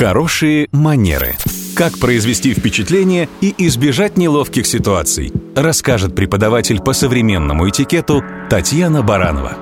Хорошие манеры. Как произвести впечатление и избежать неловких ситуаций, расскажет преподаватель по современному этикету Татьяна Баранова.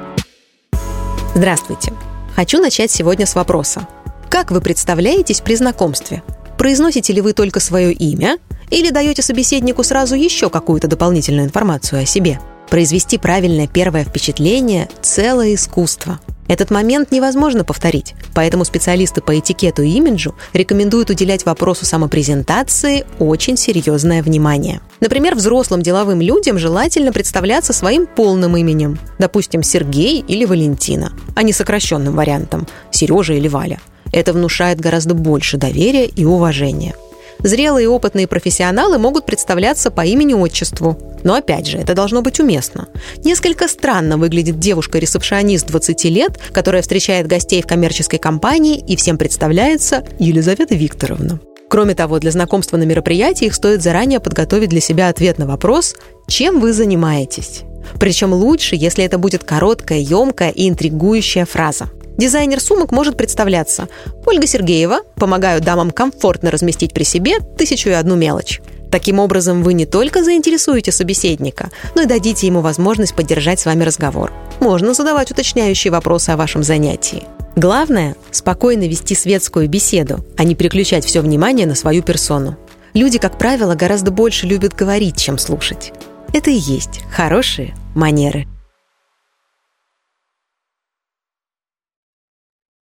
Здравствуйте. Хочу начать сегодня с вопроса. Как вы представляетесь при знакомстве? Произносите ли вы только свое имя или даете собеседнику сразу еще какую-то дополнительную информацию о себе? Произвести правильное первое впечатление – целое искусство – этот момент невозможно повторить, поэтому специалисты по этикету и имиджу рекомендуют уделять вопросу самопрезентации очень серьезное внимание. Например, взрослым деловым людям желательно представляться своим полным именем, допустим, Сергей или Валентина, а не сокращенным вариантом – Сережа или Валя. Это внушает гораздо больше доверия и уважения – Зрелые и опытные профессионалы могут представляться по имени-отчеству. Но опять же, это должно быть уместно. Несколько странно выглядит девушка-ресепшионист 20 лет, которая встречает гостей в коммерческой компании и всем представляется Елизавета Викторовна. Кроме того, для знакомства на мероприятиях стоит заранее подготовить для себя ответ на вопрос «Чем вы занимаетесь?». Причем лучше, если это будет короткая, емкая и интригующая фраза – Дизайнер сумок может представляться. Ольга Сергеева, помогаю дамам комфортно разместить при себе тысячу и одну мелочь. Таким образом, вы не только заинтересуете собеседника, но и дадите ему возможность поддержать с вами разговор. Можно задавать уточняющие вопросы о вашем занятии. Главное – спокойно вести светскую беседу, а не переключать все внимание на свою персону. Люди, как правило, гораздо больше любят говорить, чем слушать. Это и есть хорошие манеры.